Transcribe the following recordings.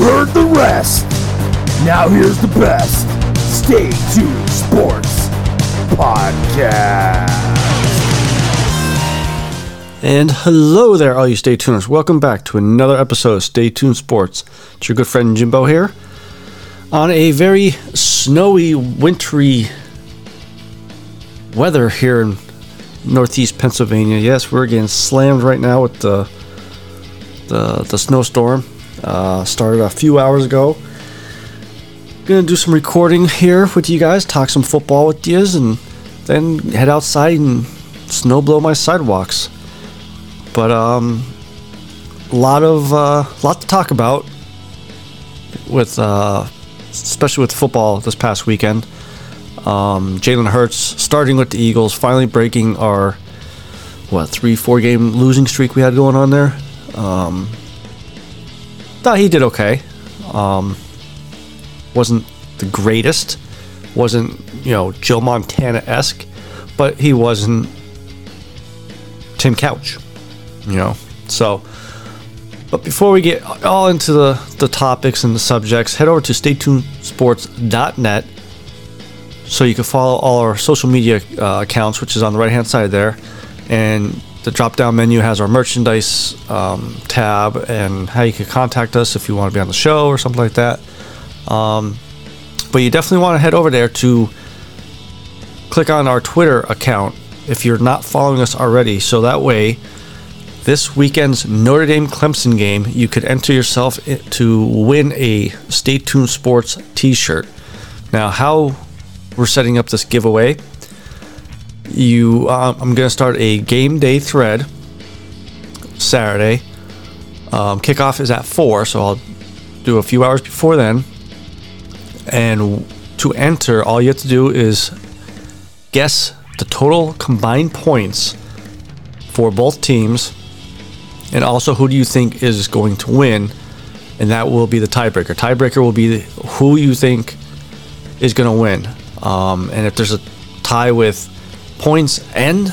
heard the rest. Now here's the best. Stay tuned Sports Podcast. And hello there, all you Stay Tuners. Welcome back to another episode of Stay Tuned Sports. It's your good friend Jimbo here. On a very snowy, wintry weather here in northeast Pennsylvania. Yes, we're getting slammed right now with the the, the snowstorm. Uh, started a few hours ago. Gonna do some recording here with you guys, talk some football with you, and then head outside and snow blow my sidewalks but um, a lot of uh, lot to talk about with uh, especially with football this past weekend. Um, Jalen Hurts starting with the Eagles, finally breaking our what three four game losing streak we had going on there. Um, thought he did okay. Um, wasn't the greatest. Wasn't you know Joe Montana esque, but he wasn't Tim Couch you know so but before we get all into the the topics and the subjects head over to staytunesports.net so you can follow all our social media uh, accounts which is on the right hand side there and the drop down menu has our merchandise um, tab and how you can contact us if you want to be on the show or something like that um, but you definitely want to head over there to click on our twitter account if you're not following us already so that way this weekend's Notre Dame Clemson game, you could enter yourself to win a Stay Tuned Sports t shirt. Now, how we're setting up this giveaway, you, uh, I'm going to start a game day thread Saturday. Um, kickoff is at 4, so I'll do a few hours before then. And to enter, all you have to do is guess the total combined points for both teams and also who do you think is going to win and that will be the tiebreaker tiebreaker will be who you think is going to win um, and if there's a tie with points and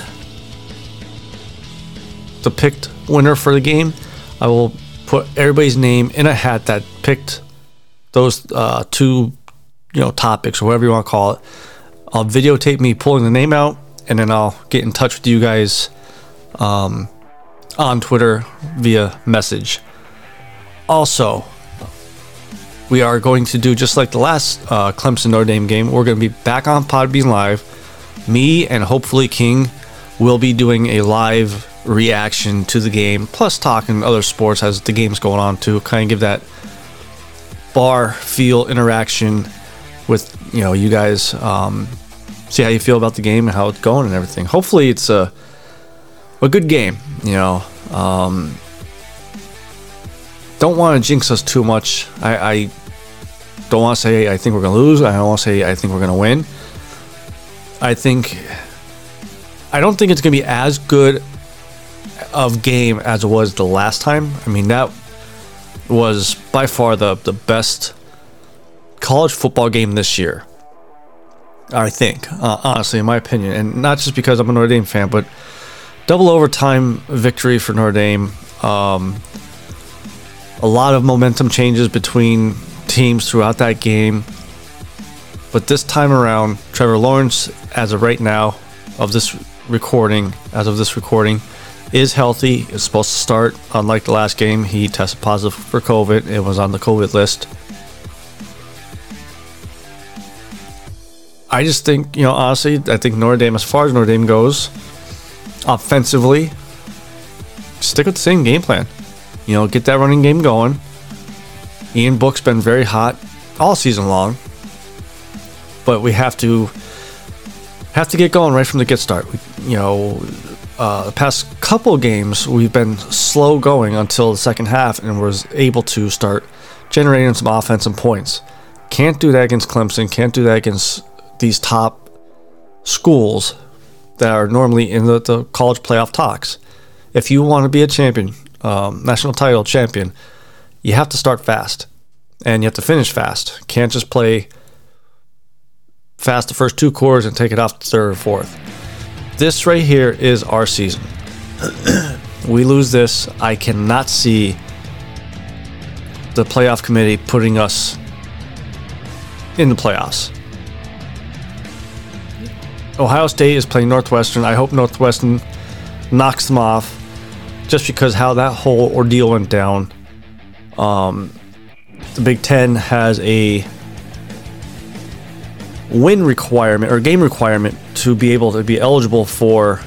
the picked winner for the game i will put everybody's name in a hat that picked those uh, two you know topics or whatever you want to call it i'll videotape me pulling the name out and then i'll get in touch with you guys um, on Twitter via message. Also, we are going to do just like the last uh, Clemson Notre Dame game. We're going to be back on Podbean Live. Me and hopefully King will be doing a live reaction to the game, plus talking other sports as the game's going on to kind of give that bar feel interaction with you know you guys. Um, see how you feel about the game and how it's going and everything. Hopefully, it's a a good game. You know, um, don't want to jinx us too much. I, I don't want to say I think we're gonna lose. I don't want to say I think we're gonna win. I think I don't think it's gonna be as good of game as it was the last time. I mean that was by far the the best college football game this year. I think, uh, honestly, in my opinion, and not just because I'm a Notre Dame fan, but double overtime victory for Notre Dame. Um, a lot of momentum changes between teams throughout that game. But this time around, Trevor Lawrence, as of right now, of this recording, as of this recording, is healthy. Is supposed to start. Unlike the last game, he tested positive for COVID. It was on the COVID list. I just think, you know, honestly, I think Notre Dame, as far as Notre Dame goes, offensively, stick with the same game plan. You know, get that running game going. Ian Book's been very hot all season long, but we have to have to get going right from the get start. We, you know, uh, the past couple games we've been slow going until the second half, and was able to start generating some offense and points. Can't do that against Clemson. Can't do that against these top schools that are normally in the, the college playoff talks. If you want to be a champion, um, national title champion, you have to start fast and you have to finish fast. Can't just play fast the first two quarters and take it off the third or fourth. This right here is our season. we lose this, I cannot see the playoff committee putting us in the playoffs. Ohio State is playing Northwestern. I hope Northwestern knocks them off just because how that whole ordeal went down. Um, the Big Ten has a win requirement or game requirement to be able to be eligible for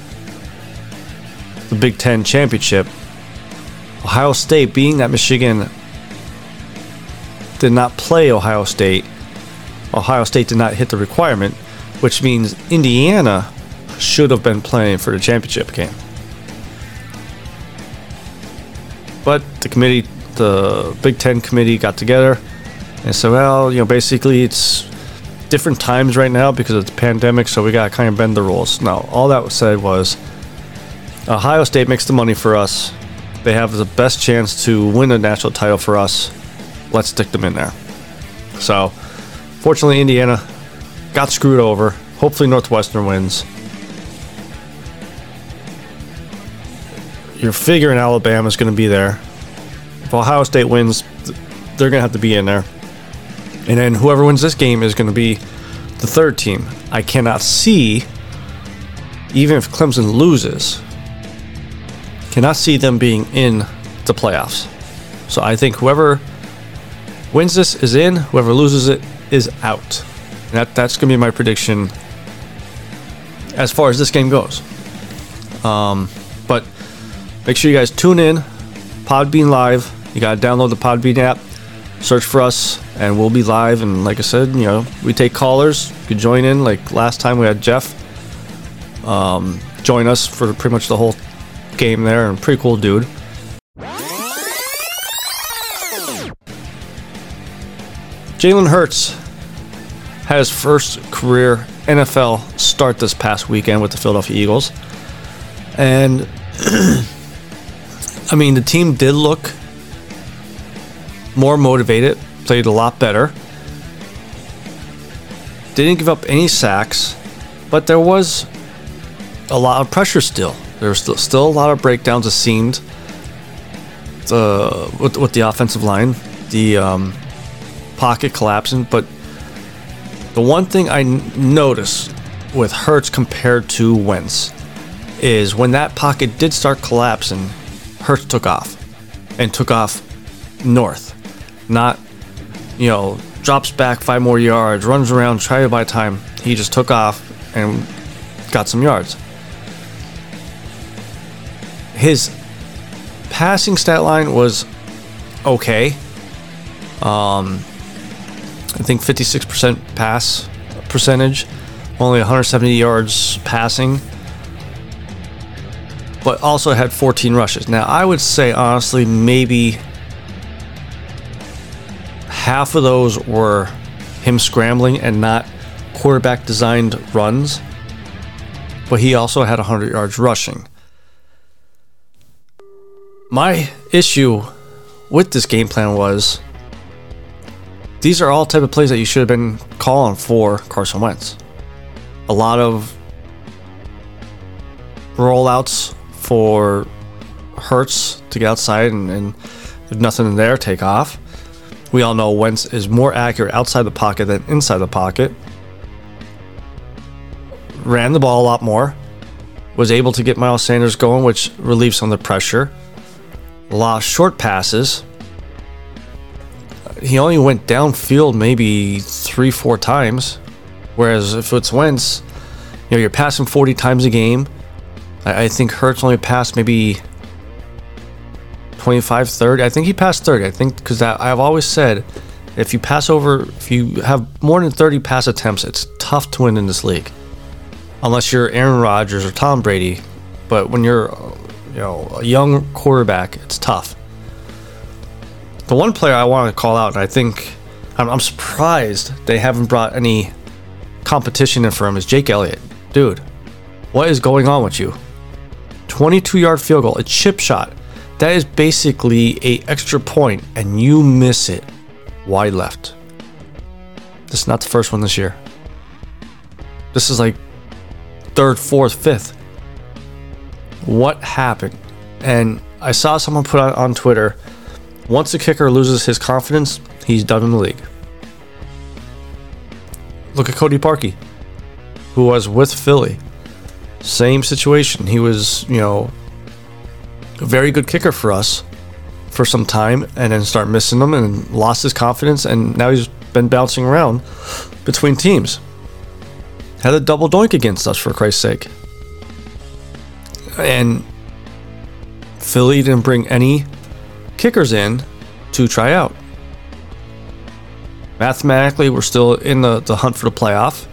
the Big Ten championship. Ohio State, being that Michigan did not play Ohio State, Ohio State did not hit the requirement, which means Indiana should have been playing for the championship game. But the committee, the Big Ten committee, got together and said, well, you know, basically it's different times right now because it's pandemic, so we got to kind of bend the rules. Now, all that said was Ohio State makes the money for us. They have the best chance to win a national title for us. Let's stick them in there. So, fortunately, Indiana got screwed over. Hopefully, Northwestern wins. You're figuring Alabama's going to be there. If Ohio State wins, they're going to have to be in there. And then whoever wins this game is going to be the third team. I cannot see, even if Clemson loses, cannot see them being in the playoffs. So I think whoever wins this is in, whoever loses it is out. And that, that's going to be my prediction as far as this game goes. Um, but make sure you guys tune in. Podbean Live. You got to download the Podbean app, search for us, and we'll be live. And like I said, you know, we take callers. You can join in. Like last time we had Jeff um, join us for pretty much the whole game there, and pretty cool dude. Jalen Hurts had his first career NFL start this past weekend with the Philadelphia Eagles. And I mean, the team did look more motivated, played a lot better. Didn't give up any sacks, but there was a lot of pressure still. There was still, a lot of breakdowns, it seemed, uh, with, with the offensive line, the um, pocket collapsing. But the one thing I n- noticed with Hurts compared to Wentz is when that pocket did start collapsing, Hurts took off and took off north. Not, you know, drops back five more yards, runs around, try to buy time. He just took off and got some yards. His passing stat line was okay. Um, I think 56% pass percentage, only 170 yards passing, but also had 14 rushes. Now, I would say, honestly, maybe half of those were him scrambling and not quarterback designed runs, but he also had 100 yards rushing. My issue with this game plan was these are all type of plays that you should have been calling for Carson Wentz. A lot of rollouts for Hurts to get outside and, and nothing in there, take off. We all know Wentz is more accurate outside the pocket than inside the pocket. Ran the ball a lot more. Was able to get Miles Sanders going, which relieves some of the pressure. Lost short passes. He only went downfield maybe three, four times. Whereas if it's Wentz, you know, you're passing 40 times a game. I, I think Hurts only passed maybe 25, 30. I think he passed 30. I think because I've always said if you pass over, if you have more than 30 pass attempts, it's tough to win in this league. Unless you're Aaron Rodgers or Tom Brady. But when you're, you know, a young quarterback, it's tough. The one player I want to call out, and I think I'm, I'm surprised they haven't brought any competition in for him, is Jake Elliott. Dude, what is going on with you? 22 yard field goal, a chip shot. That is basically a extra point, and you miss it wide left. This is not the first one this year. This is like third, fourth, fifth. What happened? And I saw someone put on, on Twitter once the kicker loses his confidence, he's done in the league. Look at Cody Parkey, who was with Philly. Same situation. He was, you know, a very good kicker for us for some time and then start missing them and lost his confidence and now he's been bouncing around between teams. Had a double doink against us for Christ's sake. And Philly didn't bring any kickers in to try out. Mathematically, we're still in the, the hunt for the playoff.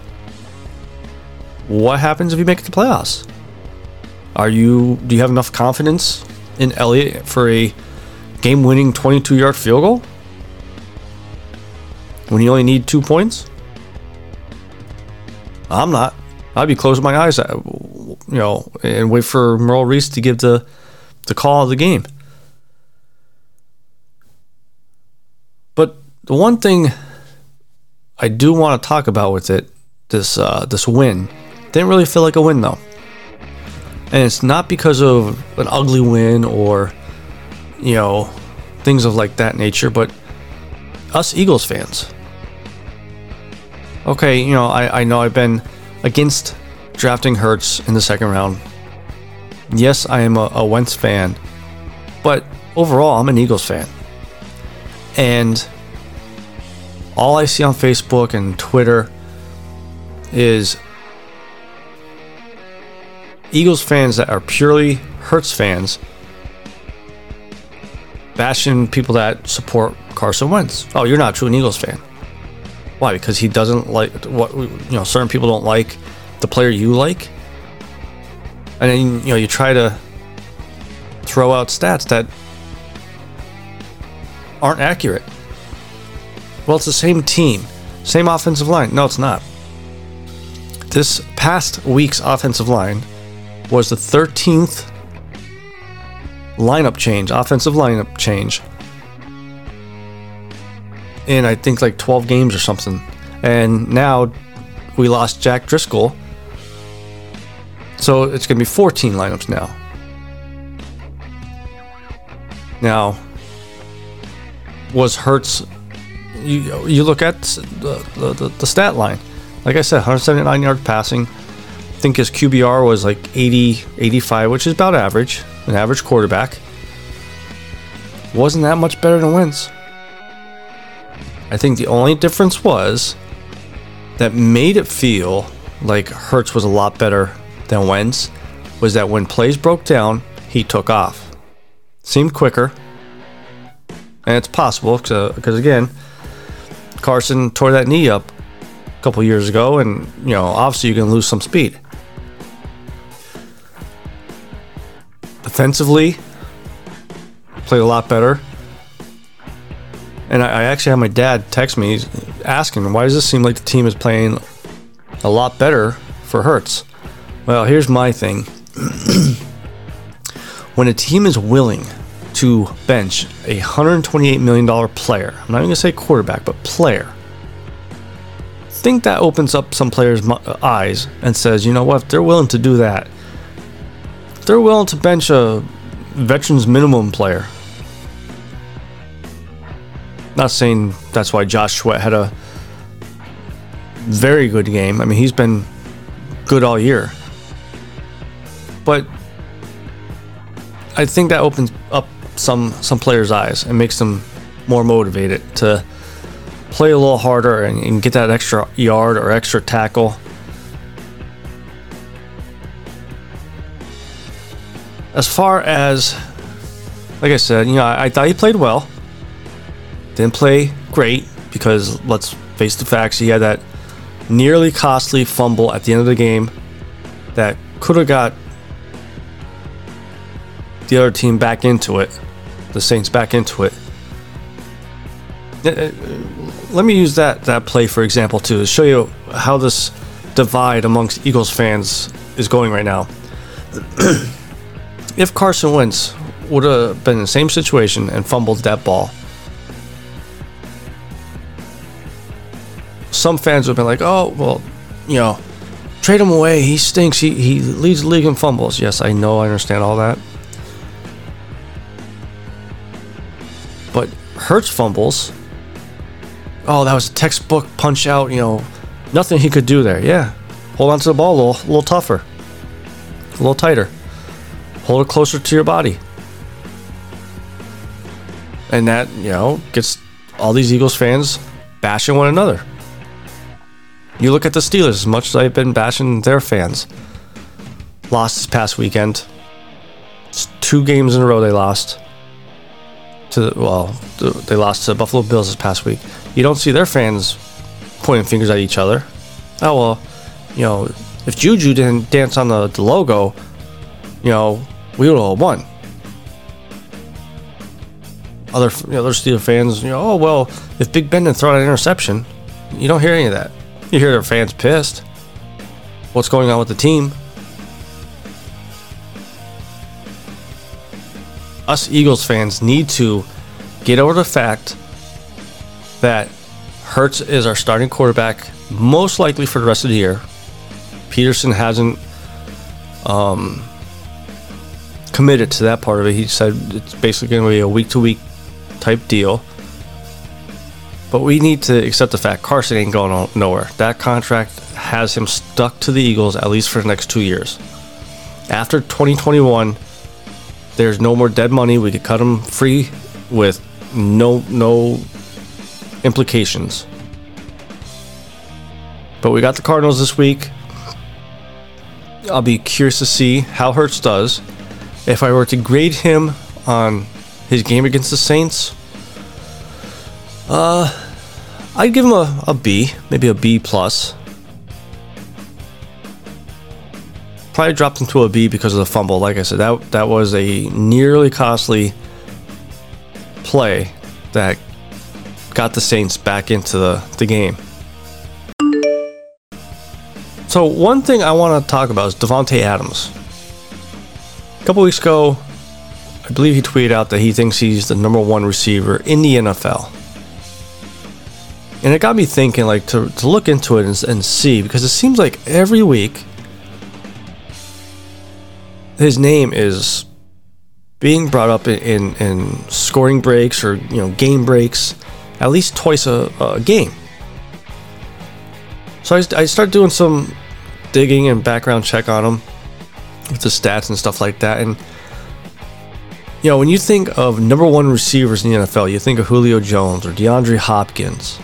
What happens if you make it to the playoffs? Are you do you have enough confidence in Elliott for a game winning 22 yard field goal? When you only need two points? I'm not. I'd be closing my eyes, uh, you know, and wait for Merrill Reese to give the the call of the game. But the one thing I do want to talk about with it, this uh, this win, didn't really feel like a win though and it's not because of an ugly win or you know things of like that nature but us eagles fans. Okay you know i, I know i've been against drafting hurts in the second round. Yes i am a, a wentz fan but overall i'm an eagles fan. And all i see on facebook and twitter is Eagles fans that are purely Hurts fans bashing people that support Carson Wentz. Oh, you're not a true Eagles fan. Why? Because he doesn't like what you know. Certain people don't like the player you like, and then you know you try to throw out stats that aren't accurate. Well, it's the same team, same offensive line. No, it's not. This past week's offensive line was the 13th lineup change, offensive lineup change, in I think like 12 games or something. And now we lost Jack Driscoll. So it's going to be 14 lineups now. Now, was Hurts. You, you look at the, the, the stat line. Like I said, 179 yards passing, I think his QBR was like 80, 85, which is about average, an average quarterback. Wasn't that much better than Wentz. I think the only difference was that made it feel like Hurts was a lot better than Wentz was that when plays broke down, he took off. Seemed quicker. And it's possible because, uh, again, Carson tore that knee up a couple years ago, and, you know, obviously you can lose some speed. Defensively, played a lot better. And I, I actually had my dad text me asking, why does this seem like the team is playing a lot better for Hurts? Well, here's my thing. when a team is willing to bench a $128 million player, I'm not even going to say quarterback, but player, think that opens up some players' uh, eyes and says, you know what, if they're willing to do that, they're willing to bench a veterans minimum player. Not saying that's why Josh Sweat had a very good game. I mean, he's been good all year. But I think that opens up some some players' eyes and makes them more motivated to play a little harder and, and get that extra yard or extra tackle as far as like I said, you know, I, I thought he played well. Didn't play great because let's face the facts, he had that nearly costly fumble at the end of the game that could have got the other team back into it, the Saints back into it. Uh, uh, Let me use that that play for example too to show you how this divide amongst Eagles fans is going right now. if Carson Wentz would have been in the same situation and fumbled that ball, some fans would have been like, "Oh, well, you know, trade him away. He stinks. He he leads the league in fumbles." Yes, I know. I understand all that. But Hurts fumbles. Oh, that was a textbook punch out. You know, nothing he could do there. Yeah, hold on to the ball a little, a little tougher, a little tighter. Hold it closer to your body. And that, you know, gets all these Eagles fans bashing one another. You look at the Steelers, as much as I've been bashing their fans. Lost this past weekend. It's two games in a row they lost. To the, well, they lost to the Buffalo Bills this past week. You don't see their fans pointing fingers at each other. Oh well, you know, if Juju didn't dance on the, the logo, you know, we would have won. Other you know, other Steelers fans, you know, oh well, if Big Ben didn't throw an interception, you don't hear any of that. You hear their fans pissed. What's going on with the team? Us Eagles fans need to get over the fact that Hurts is our starting quarterback, most likely for the rest of the year. Pederson hasn't um, committed to that part of it. He said it's basically going to be a week to week type deal. But we need to accept the fact Carson ain't going nowhere. That contract has him stuck to the Eagles at least for the next two years. After 2021, there's no more dead money. We could cut him free with no no implications. But we got the Cardinals this week. I'll be curious to see how Hurts does. If I were to grade him on his game against the Saints, uh, I'd give him a, a B, maybe a B plus. Probably dropped him to a B because of the fumble. Like I said, that that was a nearly costly play that got the Saints back into the, the game. So one thing I want to talk about is Davante Adams. Couple weeks ago, I believe he tweeted out that he thinks he's the number one receiver in the NFL. And it got me thinking, like, to, to look into it and, and see, because it seems like every week his name is being brought up in, in, in scoring breaks or, you know, game breaks at least twice a, a game. So I, I started doing some digging and background check on him with the stats and stuff like that. And, you know, when you think of number one receivers in the NFL, you think of Julio Jones or DeAndre Hopkins.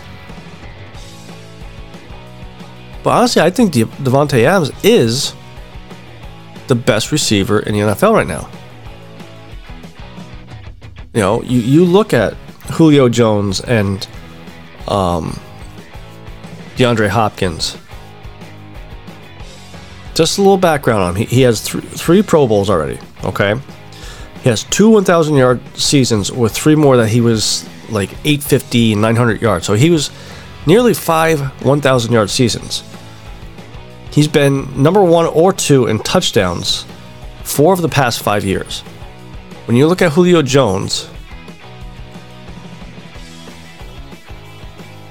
But honestly, I think De- Davante Adams is the best receiver in the NFL right now. You know, you, you look at Julio Jones and um, DeAndre Hopkins. Just a little background on him. He, he has th- three Pro Bowls already. Okay, he has two 1,000 yard seasons with three more that he was like 850 and 900 yards. So he was nearly five 1,000 yard seasons. He's been number one or two in touchdowns four of the past five years. When you look at Julio Jones,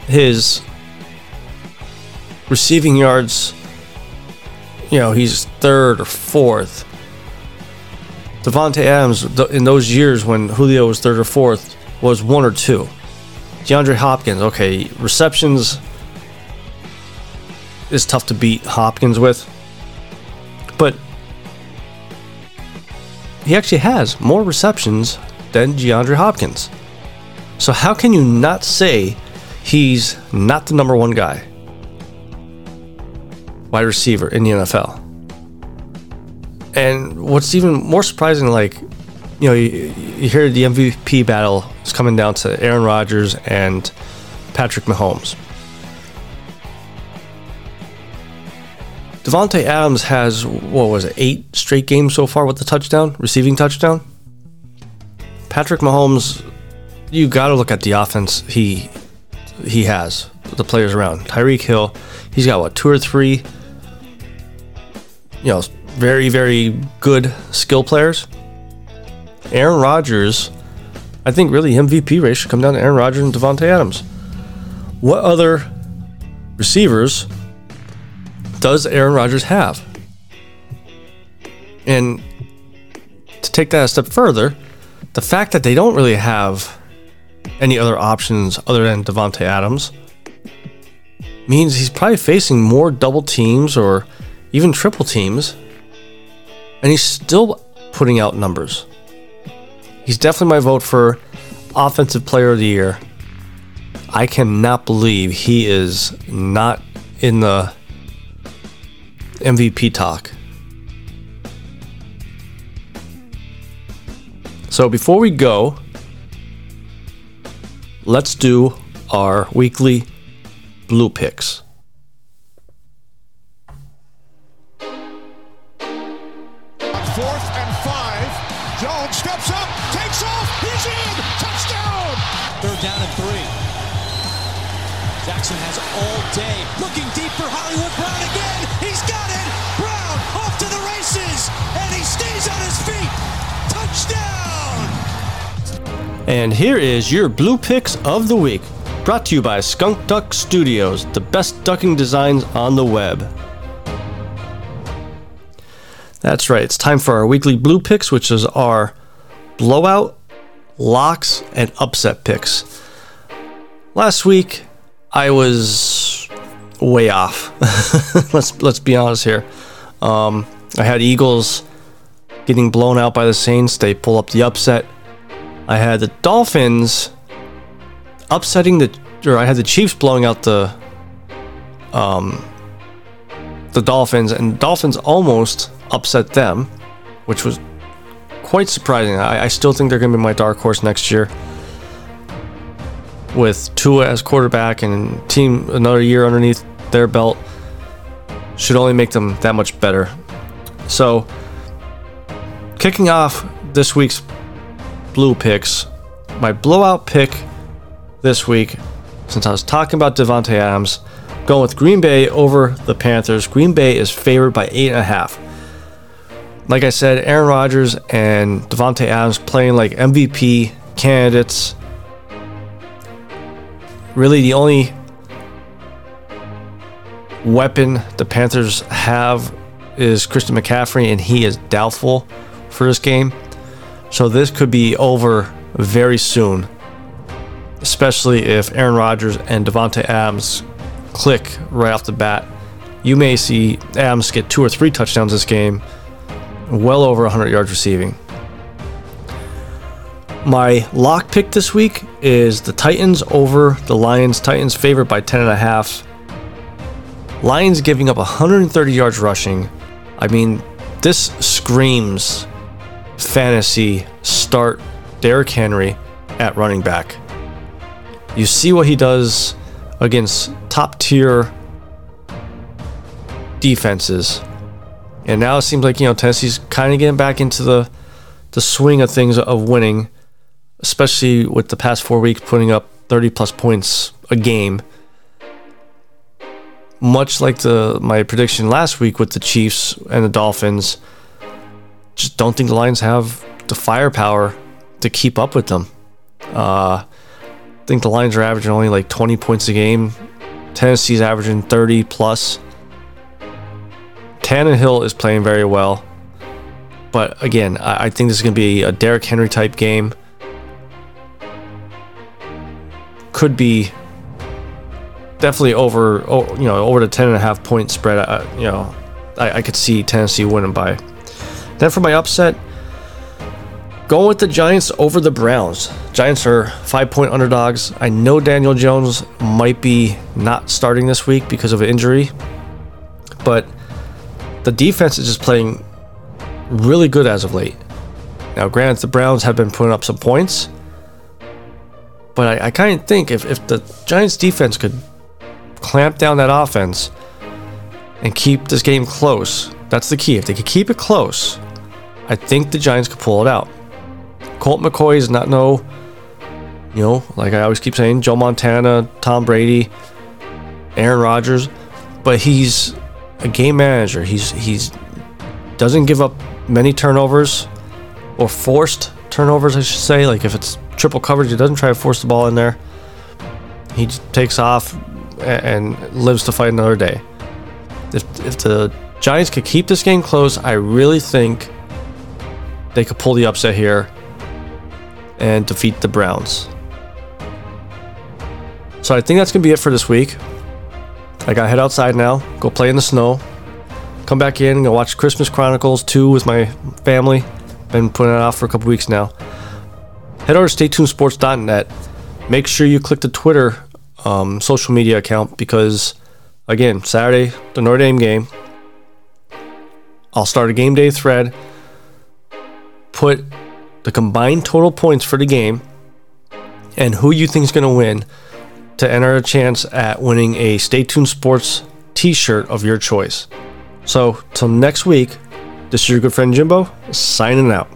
his receiving yards, you know, he's third or fourth. Davante Adams, in those years when Julio was third or fourth, was one or two. DeAndre Hopkins, okay, receptions is tough to beat Hopkins with, but he actually has more receptions than DeAndre Hopkins. So how can you not say he's not the number one guy wide receiver in the NFL? And what's even more surprising, like, you know, you, you hear the MVP battle is coming down to Aaron Rodgers and Patrick Mahomes. Davante Adams has what was it, eight straight games so far with the touchdown, receiving touchdown. Patrick Mahomes, you got to look at the offense he he has, the players around. Tyreek Hill, he's got what two or three, you know, very very good skill players. Aaron Rodgers, I think really MVP race should come down to Aaron Rodgers and Davante Adams. What other receivers does Aaron Rodgers have? And to take that a step further, the fact that they don't really have any other options other than Davante Adams means he's probably facing more double teams or even triple teams, and he's still putting out numbers. He's definitely my vote for Offensive Player of the Year. I cannot believe he is not in the MVP talk. So before we go, let's do our weekly blue picks. Jackson has all day. Looking deep for Hollywood Brown again. He's got it. Brown off to the races. And he stays on his feet. Touchdown. And here is your blue picks of the week, brought to you by Skunk Duck Studios, the best ducking designs on the web. That's right, it's time for our weekly blue picks, which is our blowout, locks, and upset picks. Last week, I was way off. let's let's be honest here. Um, I had Eagles getting blown out by the Saints. They pull up the upset. I had the Dolphins upsetting the, or I had the Chiefs blowing out the, um, the Dolphins, and Dolphins almost upset them, which was quite surprising. I, I still think they're going to be my dark horse next year with Tua as quarterback and team another year underneath their belt should only make them that much better. So, kicking off this week's blue picks, my blowout pick this week, since I was talking about Davante Adams, going with Green Bay over the Panthers. Green Bay is favored by eight and a half. Like I said, Aaron Rodgers and Davante Adams playing like MVP candidates really the only weapon the Panthers have is Christian McCaffrey, and he is doubtful for this game. So this could be over very soon, especially if Aaron Rodgers and Davante Adams click right off the bat. You may see Adams get two or three touchdowns this game, well over 100 yards receiving. My lock pick this week is the Titans over the Lions. Titans favored by 10.5. Lions giving up 130 yards rushing. I mean, this screams fantasy start Derrick Henry at running back. You see what he does against top tier defenses. And now it seems like, you know, Tennessee's kind of getting back into the the swing of things of winning especially with the past four weeks putting up 30 plus points a game. Much like the my prediction last week with the Chiefs and the Dolphins, just don't think the Lions have the firepower to keep up with them. Uh, I think the Lions are averaging only like 20 points a game. Tennessee's averaging 30 plus. Tannehill is playing very well. But again, I, I think this is going to be a Derrick Henry type game. Could be definitely over, you know, over the 10 and a half point spread. I, you know, I, I could see Tennessee winning by. Then for my upset, going with the Giants over the Browns. Giants are five point underdogs. I know Daniel Jones might be not starting this week because of an injury, but the defense is just playing really good as of late. Now, granted, the Browns have been putting up some points, but I, I kind of think if, if the Giants defense could clamp down that offense and keep this game close, that's the key. If they could keep it close, I think the Giants could pull it out. Colt McCoy is not no, you know, like I always keep saying, Joe Montana, Tom Brady, Aaron Rodgers, but he's a game manager. He's he's doesn't give up many turnovers or forced turnovers, I should say. Like if it's triple coverage, he doesn't try to force the ball in there. He takes off and, lives to fight another day. If if the Giants could keep this game close, I really think they could pull the upset here and defeat the Browns. So I think that's gonna be it for this week. I gotta head outside now, go play in the snow, come back in, go watch Christmas Chronicles 2 with my family. Been putting it off for a couple weeks now. Head over to staytunesports.net. Make sure you click the Twitter um, social media account because, again, Saturday, the Notre Dame game. I'll start a game day thread, put the combined total points for the game, and who you think is going to win to enter a chance at winning a Stay Tuned Sports t shirt of your choice. So, till next week, this is your good friend Jimbo, signing out.